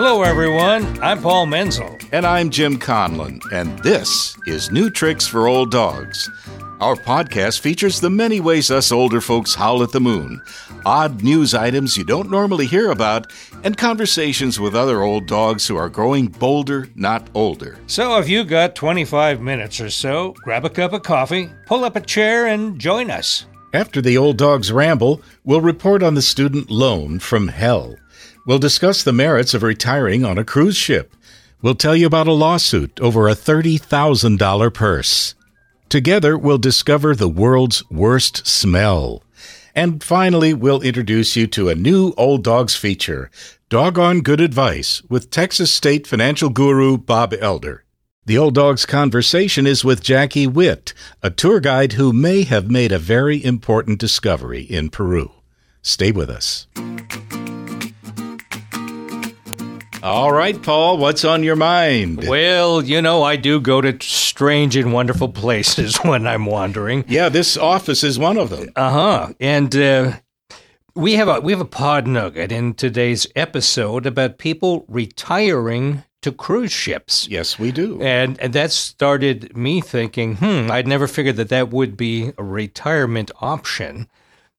Hello, everyone. I'm Paul Menzel. And I'm Jim Conlon, and this is New Tricks for Old Dogs. Our podcast features the many ways us older folks howl at the moon, odd news items you don't normally hear about, and conversations with other old dogs who are growing bolder, not older. So, if you've got 25 minutes or so, grab a cup of coffee, pull up a chair, and join us. After the old dog's ramble, we'll report on the student loan from hell. We'll discuss the merits of retiring on a cruise ship. We'll tell you about a lawsuit over a $30,000 purse. Together, we'll discover the world's worst smell. And finally, we'll introduce you to a new Old Dogs feature, Doggone Good Advice, with Texas State financial guru Bob Elder. The Old Dogs conversation is with Jackie Witt, a tour guide who may have made a very important discovery in Peru. Stay with us. All right, Paul, what's on your mind? Well, you know, I do go to strange and wonderful places when I'm wandering. Yeah, this office is one of them. Uh huh. And uh, we have a we have a pod nugget in today's episode about people retiring to cruise ships. Yes, we do. And and that started me thinking, hmm, I'd never figured that that would be a retirement option.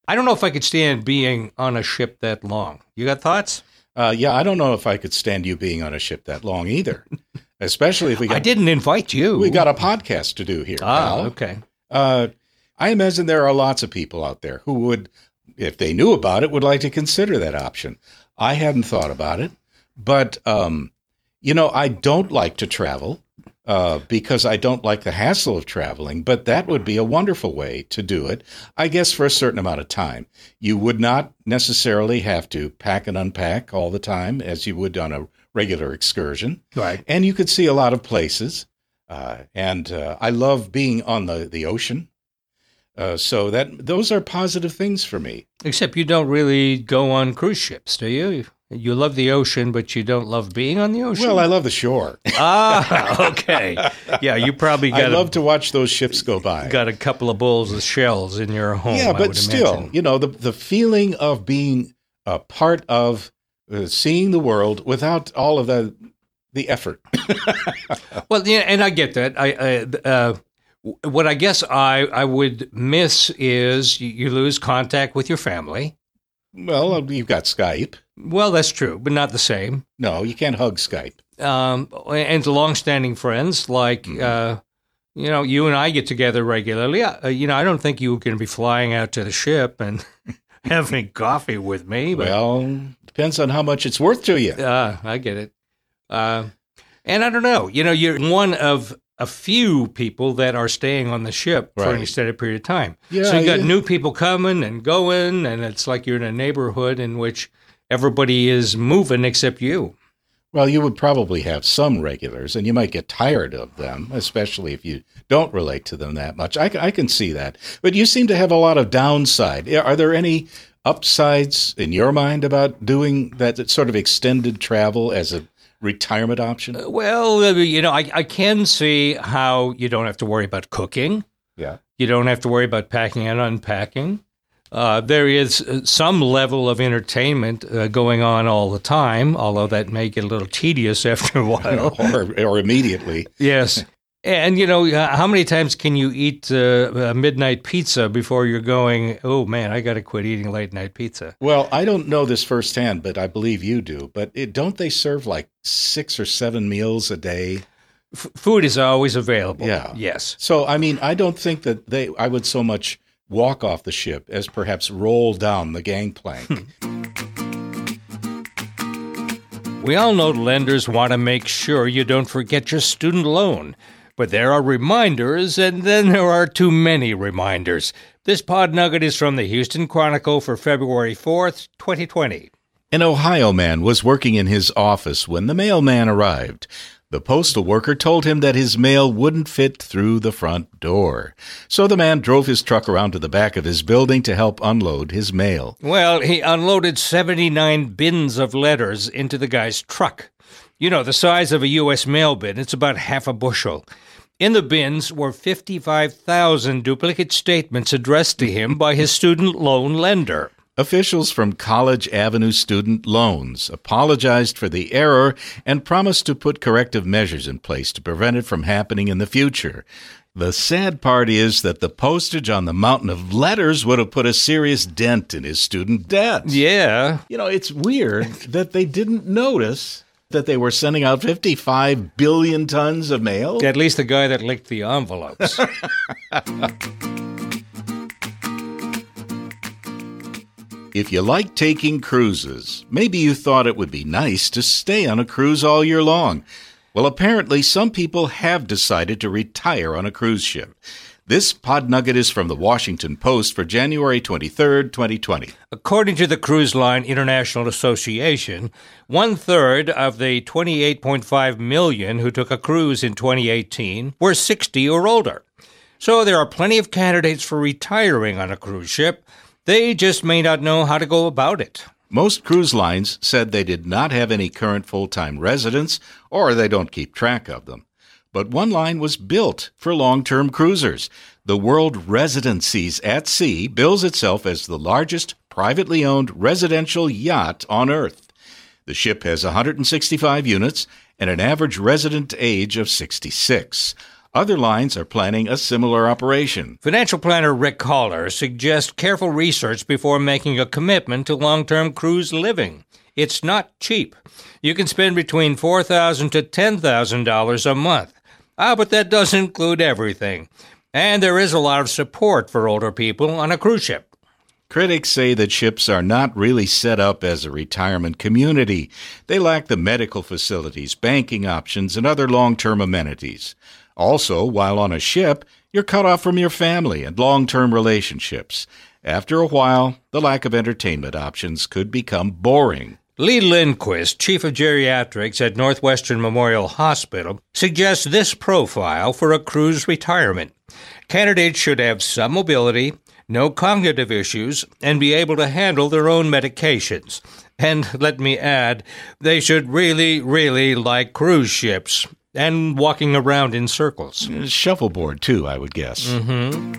I don't know if I could stand being on a ship that long. You got thoughts? Uh, yeah, I don't know if I could stand you being on a ship that long either. Especially if we got, I didn't invite you. we got a podcast to do here. Ah, pal. okay. Uh, I imagine there are lots of people out there who would, if they knew about it, would like to consider that option. I hadn't thought about it, but um, you know, I don't like to travel uh, because I don't like the hassle of traveling. But that would be a wonderful way to do it, I guess, for a certain amount of time. You would not necessarily have to pack and unpack all the time as you would on a regular excursion, Right. and you could see a lot of places. Uh, and uh, I love being on the the ocean. Uh, so that those are positive things for me. Except you don't really go on cruise ships, do you? You love the ocean, but you don't love being on the ocean. Well, I love the shore. ah, okay. Yeah, you probably I love a, to watch those ships go by. got a couple of bowls of shells in your home. yeah, I but would still, imagine. you know, the the feeling of being a part of uh, seeing the world without all of the the effort. Well, yeah, and I get that. I, I uh, what I guess I I would miss is you, you lose contact with your family. well, you've got Skype. Well, that's true, but not the same. No, you can't hug Skype. Um, and to longstanding friends like. Mm-hmm. Uh, you know, you and I get together regularly. Uh, you know, I don't think you were going to be flying out to the ship and having coffee with me. But Well, depends on how much it's worth to you. Uh, I get it. Uh, and I don't know. You know, you're one of a few people that are staying on the ship for an Right. extended period of time. Yeah, so you got yeah. new people coming and going, and it's like you're in a neighborhood in which everybody is moving except you. Well, you would probably have some regulars, and you might get tired of them, especially if you don't relate to them that much. I can see that. But you seem to have a lot of downside. Are there any upsides in your mind about doing that sort of extended travel as a retirement option? Well, uh, you know, I, I can see how you don't have to worry about cooking. Yeah. You don't have to worry about packing and unpacking. Uh, there is uh, some level of entertainment uh, going on all the time, although that may get a little tedious after a while. or, or immediately. yes. And, you know, uh, how many times can you eat uh, a midnight pizza before you're going, oh, man, I got to quit eating late night pizza? Well, I don't know this firsthand, but I believe you do. But it, don't they serve like six or seven meals a day? F- food is always available. Yeah. Yes. So, I mean, I don't think that they, I would so much walk off the ship as perhaps roll down the gangplank. We all know lenders want to make sure you don't forget your student loan. But there are reminders, and then there are too many reminders. This pod nugget is from the Houston Chronicle for February 4th, 2020. An Ohio man was working in his office when the mailman arrived. The postal worker told him that his mail wouldn't fit through the front door. So the man drove his truck around to the back of his building to help unload his mail. Well, he unloaded 79 bins of letters into the guy's truck. You know, the size of a U.S. mail bin, it's about half a bushel. In the bins were 55,000 duplicate statements addressed to him by his student loan lender. Officials from College Avenue Student Loans apologized for the error and promised to put corrective measures in place to prevent it from happening in the future. The sad part is that the postage on the mountain of letters would have put a serious dent in his student debt. Yeah. You know, it's weird that they didn't notice that they were sending out 55 billion tons of mail. At least the guy that licked the envelopes. If you like taking cruises, maybe you thought it would be nice to stay on a cruise all year long. Well, apparently, some people have decided to retire on a cruise ship. This pod nugget is from the Washington Post for January 23, 2020. According to the Cruise Line International Association, one third of the 28.5 million who took a cruise in 2018 were 60 or older. So there are plenty of candidates for retiring on a cruise ship. They just may not know how to go about it. Most cruise lines said they did not have any current full time residents or they don't keep track of them. But one line was built for long term cruisers. The World Residences at Sea bills itself as the largest privately owned residential yacht on Earth. The ship has 165 units and an average resident age of 66. Other lines are planning a similar operation. Financial planner Rick Haller suggests careful research before making a commitment to long term cruise living. It's not cheap. You can spend between $4,000 to $10,000 a month. Ah, but that does include everything. And there is a lot of support for older people on a cruise ship. Critics say that ships are not really set up as a retirement community. They lack the medical facilities, banking options, and other long term amenities. Also, while on a ship, you're cut off from your family and long term relationships. After a while, the lack of entertainment options could become boring. Lee Lindquist, chief of geriatrics at Northwestern Memorial Hospital, suggests this profile for a cruise retirement. Candidates should have some mobility, no cognitive issues, and be able to handle their own medications. And let me add, they should really, really like cruise ships and walking around in circles. Shuffleboard, too, I would guess. Mm-hmm.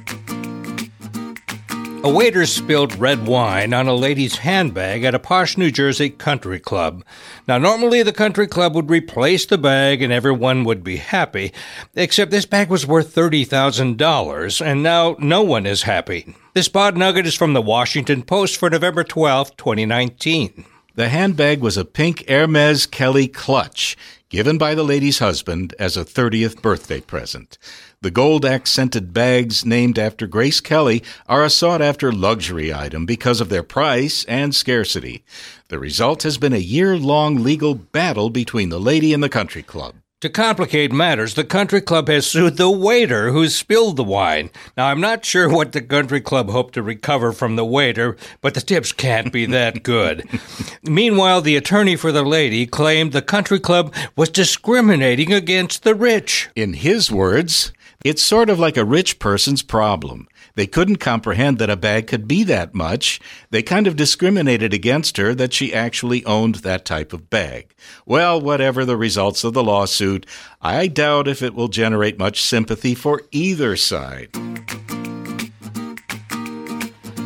A waiter spilled red wine on a lady's handbag at a posh New Jersey country club. Now, normally the country club would replace the bag and everyone would be happy, except this bag was worth $30,000, and now no one is happy. This pod nugget is from the Washington Post for November 12, 2019. The handbag was a pink Hermes Kelly clutch given by the lady's husband as a 30th birthday present. The gold accented bags named after Grace Kelly are a sought after luxury item because of their price and scarcity. The result has been a year long legal battle between the lady and the country club. To complicate matters, the country club has sued the waiter who spilled the wine. Now, I'm not sure what the country club hoped to recover from the waiter, but the tips can't be that good. Meanwhile, the attorney for the lady claimed the country club was discriminating against the rich. In his words, it's sort of like a rich person's problem. They couldn't comprehend that a bag could be that much. They kind of discriminated against her that she actually owned that type of bag. Well, whatever the results of the lawsuit, I doubt if it will generate much sympathy for either side.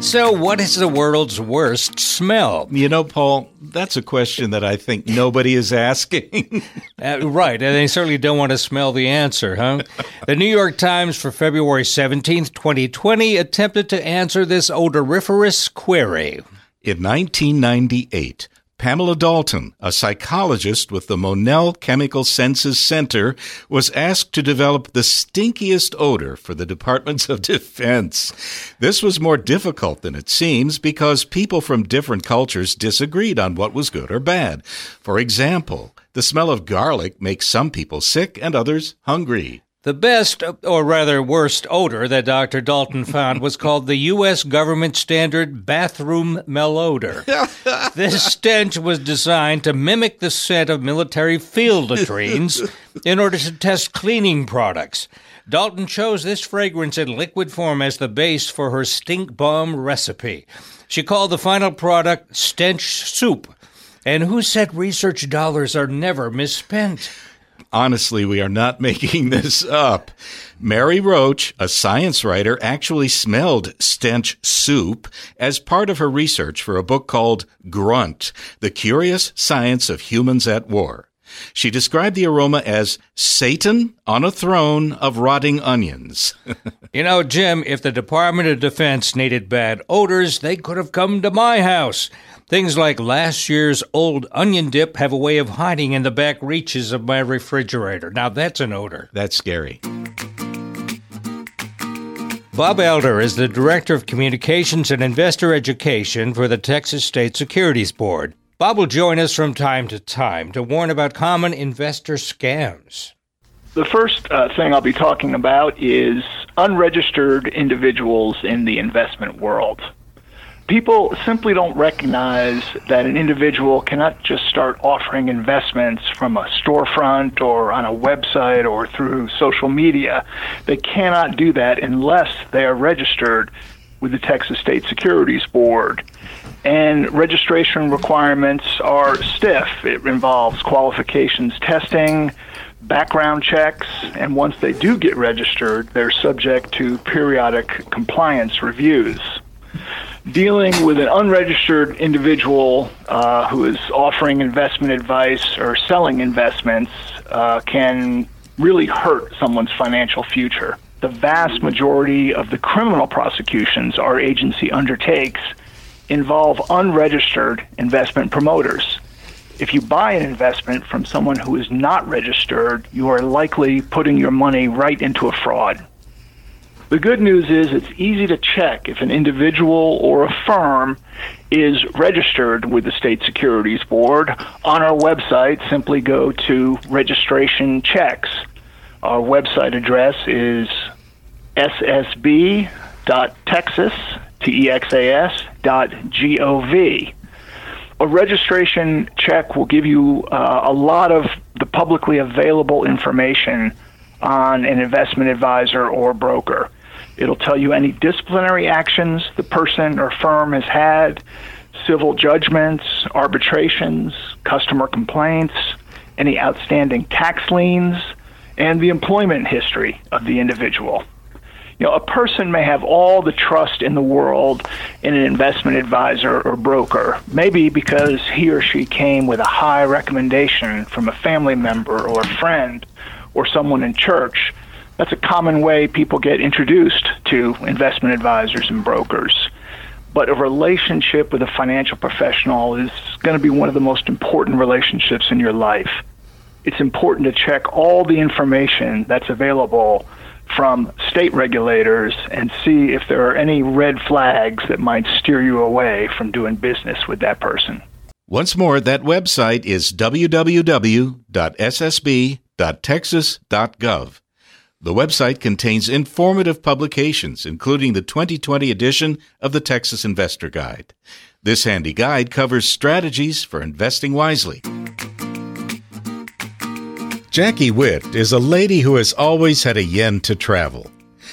So, what is the world's worst smell? You know, Paul, that's a question that I think nobody is asking. uh, right, and they certainly don't want to smell the answer, huh? the New York Times for February 17th, 2020 attempted to answer this odoriferous query. In 1998, Pamela Dalton, a psychologist with the Monell Chemical Senses Center, was asked to develop the stinkiest odor for the Departments of Defense. This was more difficult than it seems because people from different cultures disagreed on what was good or bad. For example, the smell of garlic makes some people sick and others hungry. The best, or rather worst, odor that Dr. Dalton found was called the U.S. government standard bathroom malodor. this stench was designed to mimic the scent of military field latrines in order to test cleaning products. Dalton chose this fragrance in liquid form as the base for her stink bomb recipe. She called the final product stench soup. And who said research dollars are never misspent? Honestly, we are not making this up. Mary Roach, a science writer, actually smelled stench soup as part of her research for a book called Grunt The Curious Science of Humans at War. She described the aroma as Satan on a throne of rotting onions. you know, Jim, if the Department of Defense needed bad odors, they could have come to my house. Things like last year's old onion dip have a way of hiding in the back reaches of my refrigerator. Now that's an odor. That's scary. Bob Elder is the Director of Communications and Investor Education for the Texas State Securities Board. Bob will join us from time to time to warn about common investor scams. The first uh, thing I'll be talking about is unregistered individuals in the investment world. People simply don't recognize that an individual cannot just start offering investments from a storefront or on a website or through social media. They cannot do that unless they are registered with the Texas State Securities Board and registration requirements are stiff. It involves qualifications testing, background checks, and once they do get registered, they're subject to periodic compliance reviews. Dealing with an unregistered individual uh, who is offering investment advice or selling investments uh, can really hurt someone's financial future. The vast majority of the criminal prosecutions our agency undertakes involve unregistered investment promoters. If you buy an investment from someone who is not registered, you are likely putting your money right into a fraud. The good news is it's easy to check if an individual or a firm is registered with the State Securities Board. On our website, simply go to registration checks. Our website address is ssb.texas T-E-X-A-S dot G-O-V. A registration check will give you uh, a lot of the publicly available information on an investment advisor or broker. It'll tell you any disciplinary actions the person or firm has had, civil judgments, arbitrations, customer complaints, any outstanding tax liens, and the employment history of the individual you know, a person may have all the trust in the world in an investment advisor or broker, maybe because he or she came with a high recommendation from a family member or a friend or someone in church. That's a common way people get introduced to investment advisors and brokers. But a relationship with a financial professional is going to be one of the most important relationships in your life. It's important to check all the information that's available from state regulators and see if there are any red flags that might steer you away from doing business with that person. Once more, that website is www.ssb.texas.gov. The website contains informative publications, including the 2020 edition of the Texas Investor Guide. This handy guide covers strategies for investing wisely. Jackie Witt is a lady who has always had a yen to travel.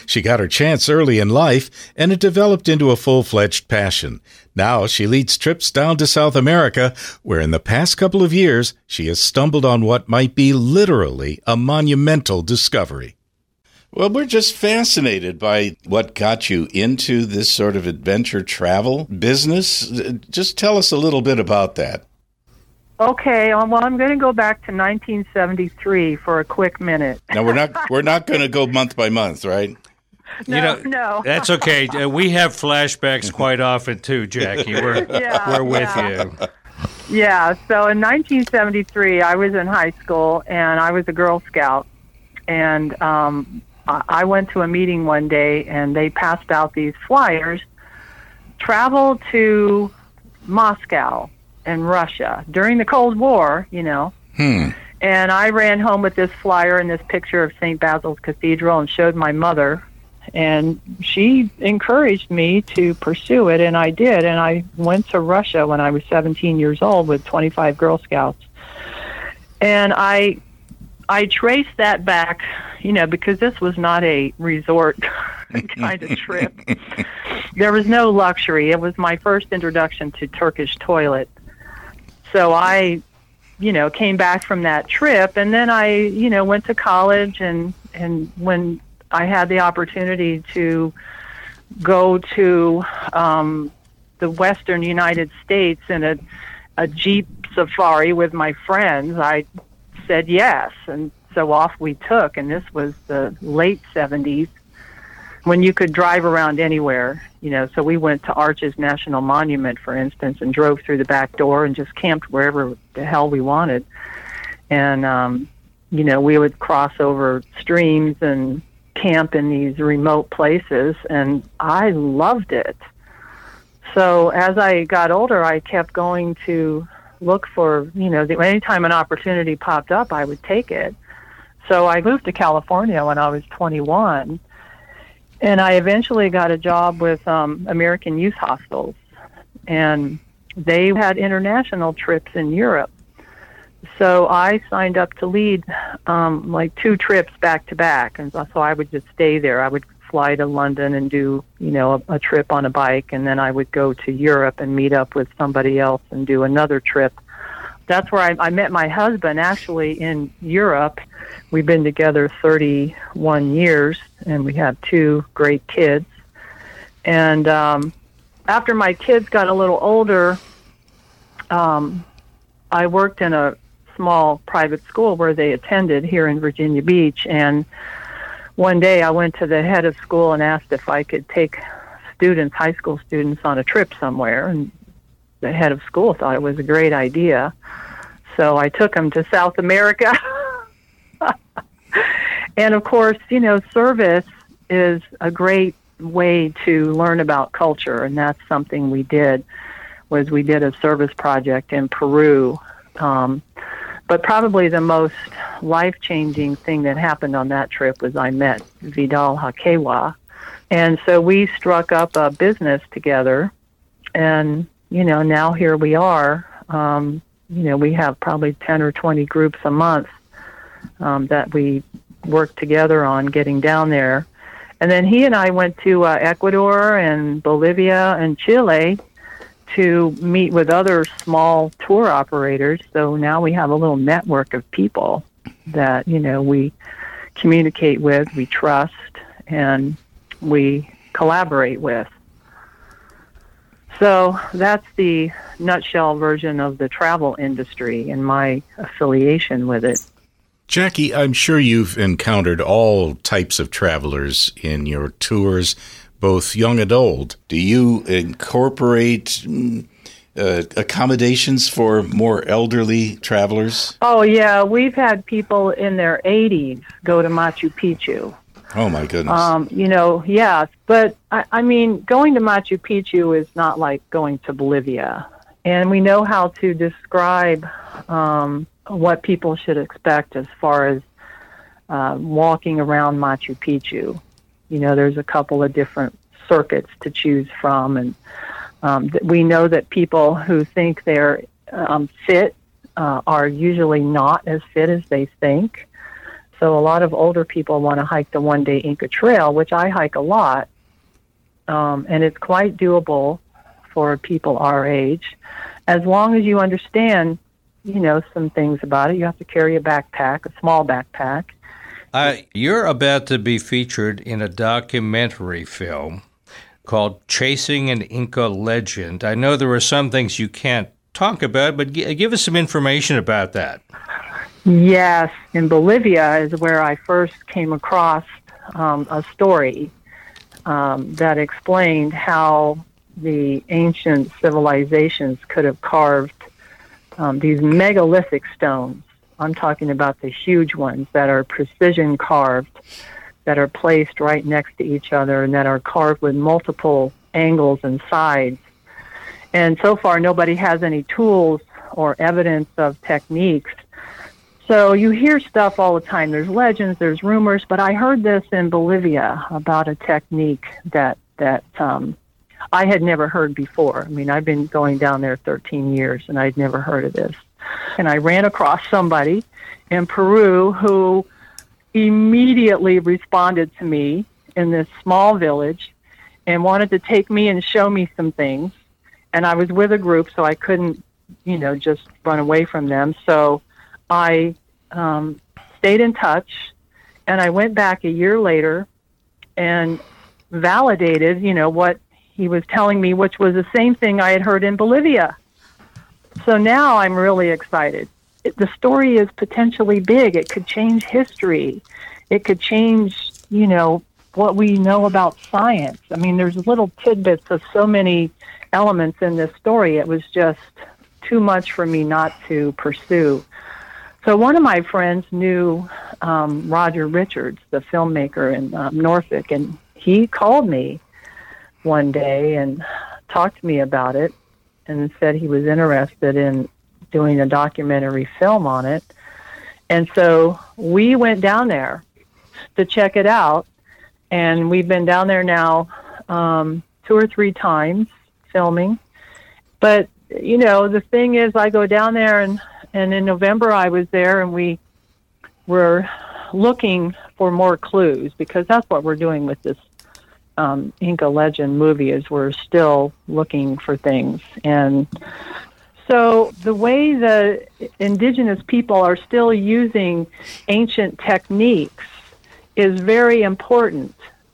She got her chance early in life, and it developed into a full fledged passion. Now she leads trips down to South America, where in the past couple of years she has stumbled on what might be literally a monumental discovery. Well, we're just fascinated by what got you into this sort of adventure travel business. Uh, just tell us a little bit about that. Okay, um, well, I'm going to go back to 1973 for a quick minute. Now we're not we're not going to go month by month, right? No, you know, no. That's okay. Uh, we have flashbacks quite often too, Jackie. We're yeah, we're with yeah. you. Yeah. So in 1973, I was in high school and I was a Girl Scout, and um, I went to a meeting one day and they passed out these flyers. Travel to Moscow in Russia during the Cold War, you know. Hmm. And I ran home with this flyer and this picture of St. Basil's Cathedral and showed my mother. And she encouraged me to pursue it, and I did. And I went to Russia when I was 17 years old with 25 Girl Scouts. And I I traced that back, you know, because this was not a resort kind of trip. There was no luxury. It was my first introduction to Turkish toilet. So I you know, came back from that trip, and then I, you know, went to college, and and when I had the opportunity to go to um, the Western United States in a a jeep safari with my friends, I said yes, and so off we took. And this was the late '70s when you could drive around anywhere. You know, so we went to Arches National Monument, for instance, and drove through the back door and just camped wherever the hell we wanted. And um, you know, we would cross over streams and camp in these remote places, and I loved it. So as I got older, I kept going to look for, you know, the, anytime an opportunity popped up, I would take it. So I moved to California when I was 21, and I eventually got a job with um, American Youth Hostels, and they had international trips in Europe. So I signed up to lead um, like two trips back to back, and so I would just stay there. I would fly to London and do, you know, a, a trip on a bike, and then I would go to Europe and meet up with somebody else and do another trip. That's where I, I met my husband actually in Europe. We've been together 31 years, and we have two great kids. And um, after my kids got a little older, um, I worked in a small private school where they attended here in Virginia Beach, and one day I went to the head of school and asked if I could take students, high school students, on a trip somewhere. And the head of school thought it was a great idea. So I took them to South America. and of course, you know, service is a great way to learn about culture, and that's something we did. Was we did a service project in Peru um, but probably the most life changing thing that happened on that trip was I met Vidal Hakewa. And so we struck up a business together. And, you know, now here we are. Um, you know, we have probably 10 or 20 groups a month um, that we work together on getting down there. And then he and I went to uh, Ecuador and Bolivia and Chile to meet with other small tour operators. So now we have a little network of people that, you know, we communicate with, we trust, and we collaborate with. So that's the nutshell version of the travel industry and my affiliation with it. Jackie, I'm sure you've encountered all types of travelers in your tours both young and old. Do you incorporate mm, uh, accommodations for more elderly travelers? Oh, yeah. We've had people in their 80s go to Machu Picchu. Oh, my goodness. Um, you know, yes. But, I, I mean, going to Machu Picchu is not like going to Bolivia. And we know how to describe um, what people should expect as far as uh, walking around Machu Picchu you know, there's a couple of different circuits to choose from, and um, we know that people who think they're um, fit uh, are usually not as fit as they think. So a lot of older people want to hike the one day Inca Trail, which I hike a lot, um, and it's quite doable for people our age, as long as you understand, you know, some things about it. You have to carry a backpack, a small backpack uh, you're about to be featured in a documentary film called Chasing an Inca Legend. I know there are some things you can't talk about, but give us some information about that. Yes, in Bolivia is where I first came across um, a story um, that explained how the ancient civilizations could have carved um, these megalithic stones I'm talking about the huge ones that are precision carved, that are placed right next to each other, and that are carved with multiple angles and sides. And so far, nobody has any tools or evidence of techniques. So you hear stuff all the time. There's legends, there's rumors, but I heard this in Bolivia about a technique that that um, I had never heard before. I mean, I've been going down there 13 years, and I'd never heard of this and I ran across somebody in Peru who immediately responded to me in this small village and wanted to take me and show me some things. And I was with a group, so I couldn't you know, just run away from them. So I um, stayed in touch, and I went back a year later and validated, you know, what he was telling me, which was the same thing I had heard in Bolivia. So now I'm really excited. It, the story is potentially big. It could change history. It could change, you know, what we know about science. I mean, there's little tidbits of so many elements in this story. It was just too much for me not to pursue. So one of my friends knew um, Roger Richards, the filmmaker in um, Norfolk, and he called me one day and talked to me about it and said he was interested in doing a documentary film on it. And so we went down there to check it out, and we've been down there now um, two or three times filming. But you know, the thing is, I go down there, and and in November I was there, and we were looking for more clues because that's what we're doing with this um, Inca Legend movie is we're still looking for things. And so the way the indigenous people are still using ancient techniques is very important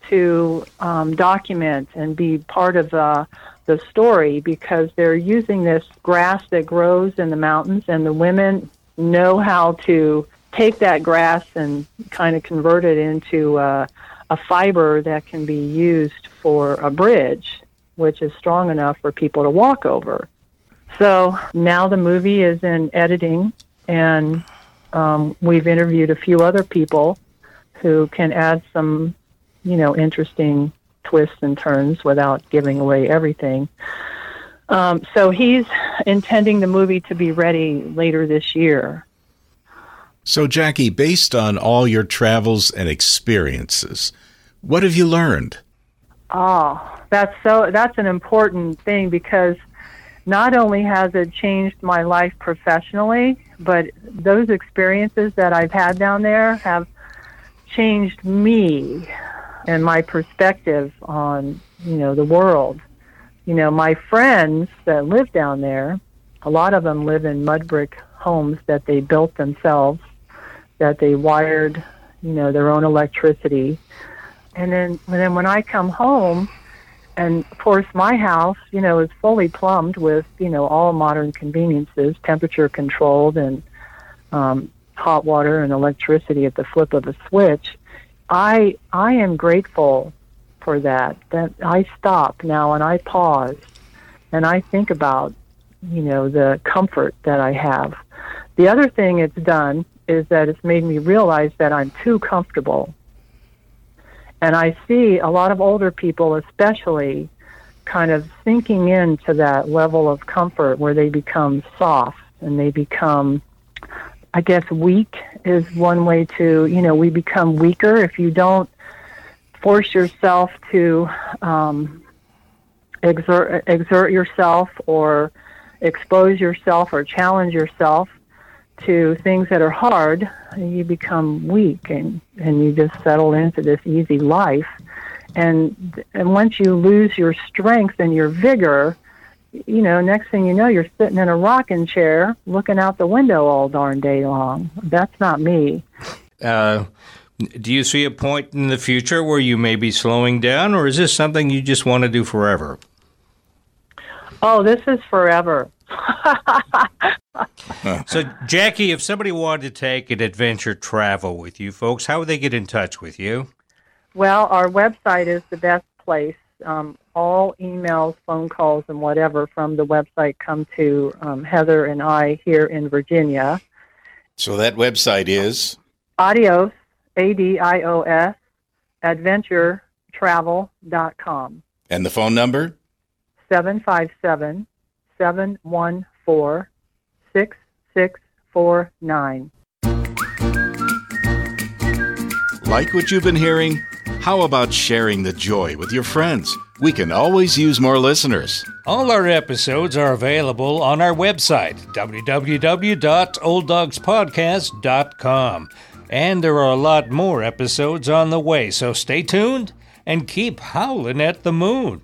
to um, document and be part of the, the story because they're using this grass that grows in the mountains and the women know how to take that grass and kind of convert it into uh, a fiber that can be used for a bridge, which is strong enough for people to walk over. So now the movie is in editing, and um, we've interviewed a few other people who can add some, you know, interesting twists and turns without giving away everything. Um, so he's intending the movie to be ready later this year. So, Jackie, based on all your travels and experiences, what have you learned? Oh, that's so that's an important thing because not only has it changed my life professionally, but those experiences that I've had down there have changed me and my perspective on, you know, the world. You know, my friends that live down there, a lot of them live in mud brick homes that they built themselves that they wired, you know, their own electricity. And then, and then when I come home, and of course my house, you know, is fully plumbed with, you know, all modern conveniences, temperature controlled and um, hot water and electricity at the flip of a switch. I I am grateful for that. That I stop now and I pause and I think about, you know, the comfort that I have. The other thing it's done is that it's made me realize that I'm too comfortable. And I see a lot of older people, especially, kind of sinking into that level of comfort where they become soft and they become, I guess, weak is one way to, you know, we become weaker if you don't force yourself to um, exert, exert yourself or expose yourself or challenge yourself to things that are hard, you become weak and, and you just settle into this easy life. And, and once you lose your strength and your vigor, you know, next thing you know, you're sitting in a rocking chair looking out the window all darn day long. That's not me. Uh, do you see a point in the future where you may be slowing down, or is this something you just want to do forever? Oh, this is forever. so, Jackie, if somebody wanted to take an adventure travel with you folks, how would they get in touch with you? Well, our website is the best place. Um, all emails, phone calls, and whatever from the website come to um, Heather and I here in Virginia. So that website is Adios, A D I O S, adventuretravel.com. And the phone number? 757 714 6649. Like what you've been hearing? How about sharing the joy with your friends? We can always use more listeners. All our episodes are available on our website, www.olddogspodcast.com. And there are a lot more episodes on the way, so stay tuned and keep howling at the moon.